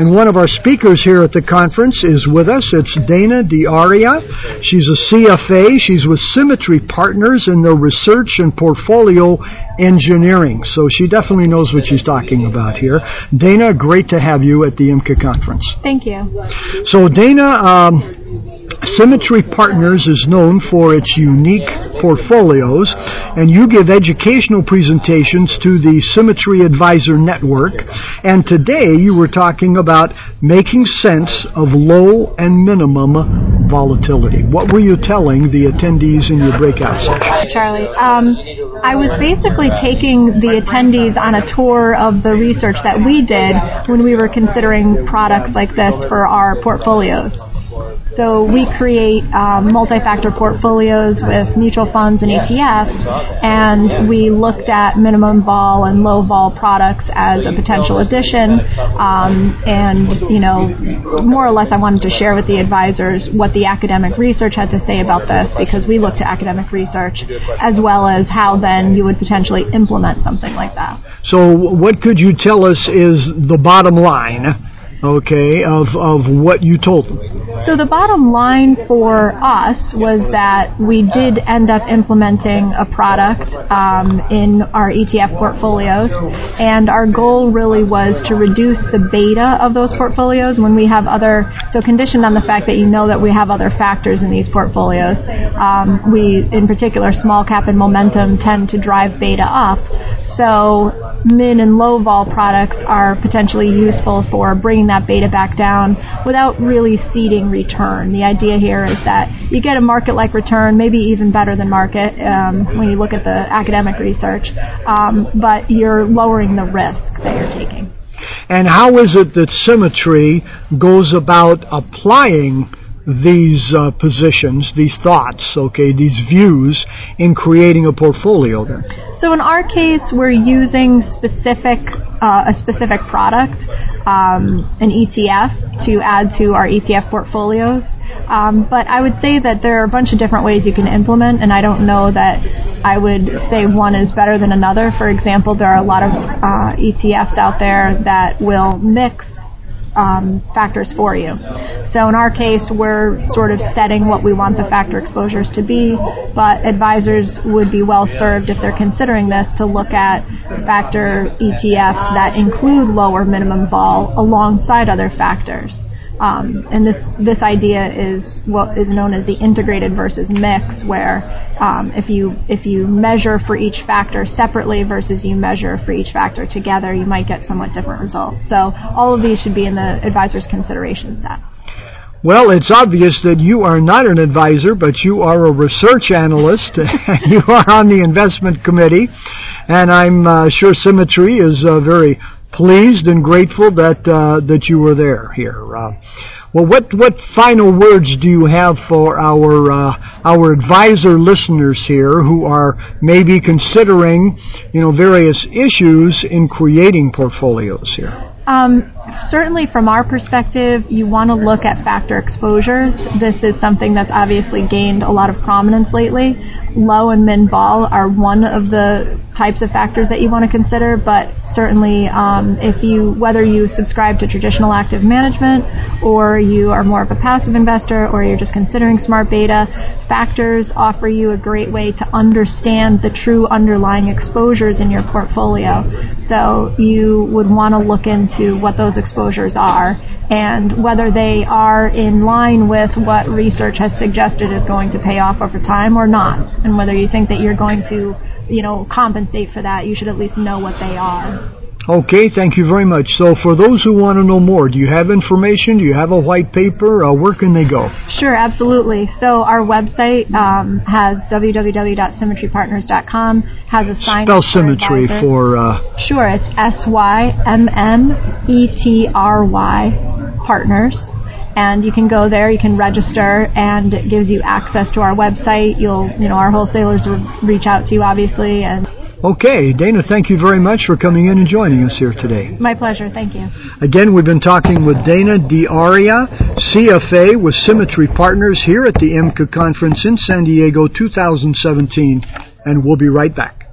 And one of our speakers here at the conference is with us. It's Dana D'Aria. She's a CFA. She's with Symmetry Partners in their research and portfolio engineering. So she definitely knows what she's talking about here. Dana, great to have you at the IMCA conference. Thank you. So Dana, um, Symmetry Partners is known for its unique portfolios, and you give educational presentations to the Symmetry Advisor Network. And today you were talking about making sense of low and minimum volatility. What were you telling the attendees in your breakout session? Charlie, um, I was basically taking the attendees on a tour of the research that we did when we were considering products like this for our portfolios. So we create um, multi-factor portfolios with mutual funds and ETFs, and we looked at minimum vol and low vol products as a potential addition. Um, and you know, more or less, I wanted to share with the advisors what the academic research had to say about this because we looked to academic research as well as how then you would potentially implement something like that. So, what could you tell us is the bottom line? Okay, of, of what you told them? So the bottom line for us was that we did end up implementing a product um, in our ETF portfolios, and our goal really was to reduce the beta of those portfolios when we have other, so conditioned on the fact that you know that we have other factors in these portfolios. Um, we, in particular, small cap and momentum tend to drive beta up. So min and low vol products are potentially useful for bringing that beta back down without really ceding return. The idea here is that you get a market like return, maybe even better than market um, when you look at the academic research, um, but you're lowering the risk that you're taking. And how is it that symmetry goes about applying these uh, positions, these thoughts, okay, these views in creating a portfolio then? So in our case, we're using specific uh, a specific product, um, an ETF, to add to our ETF portfolios. Um, but I would say that there are a bunch of different ways you can implement, and I don't know that I would say one is better than another. For example, there are a lot of uh, ETFs out there that will mix um, factors for you. So in our case, we're sort of setting what we want the factor exposures to be, but advisors would be well served if they're considering this to look at factor ETFs that include lower minimum vol alongside other factors. Um, and this this idea is what is known as the integrated versus mix, where um, if you if you measure for each factor separately versus you measure for each factor together, you might get somewhat different results. So all of these should be in the advisor's consideration set. Well, it's obvious that you are not an advisor, but you are a research analyst. you are on the investment committee, and I'm uh, sure Symmetry is uh, very pleased and grateful that uh, that you were there here. Uh, well, what what final words do you have for our uh, our advisor listeners here who are maybe considering, you know, various issues in creating portfolios here? Um, certainly, from our perspective, you want to look at factor exposures. This is something that's obviously gained a lot of prominence lately. Low and min vol are one of the types of factors that you want to consider, but certainly um, if you whether you subscribe to traditional active management or you are more of a passive investor or you're just considering smart beta, factors offer you a great way to understand the true underlying exposures in your portfolio. So you would want to look into what those exposures are and whether they are in line with what research has suggested is going to pay off over time or not, and whether you think that you're going to you know, compensate for that, you should at least know what they are. Okay, thank you very much. So, for those who want to know more, do you have information? Do you have a white paper? Uh, where can they go? Sure, absolutely. So, our website um, has www.symmetrypartners.com, has a sign. Spell symmetry for. Uh, sure, it's S Y M M E T R Y partners and you can go there, you can register, and it gives you access to our website. You'll, you know, our wholesalers will reach out to you, obviously, and. Okay, Dana, thank you very much for coming in and joining us here today. My pleasure, thank you. Again, we've been talking with Dana D'Aria, CFA with Symmetry Partners here at the IMCA conference in San Diego 2017, and we'll be right back.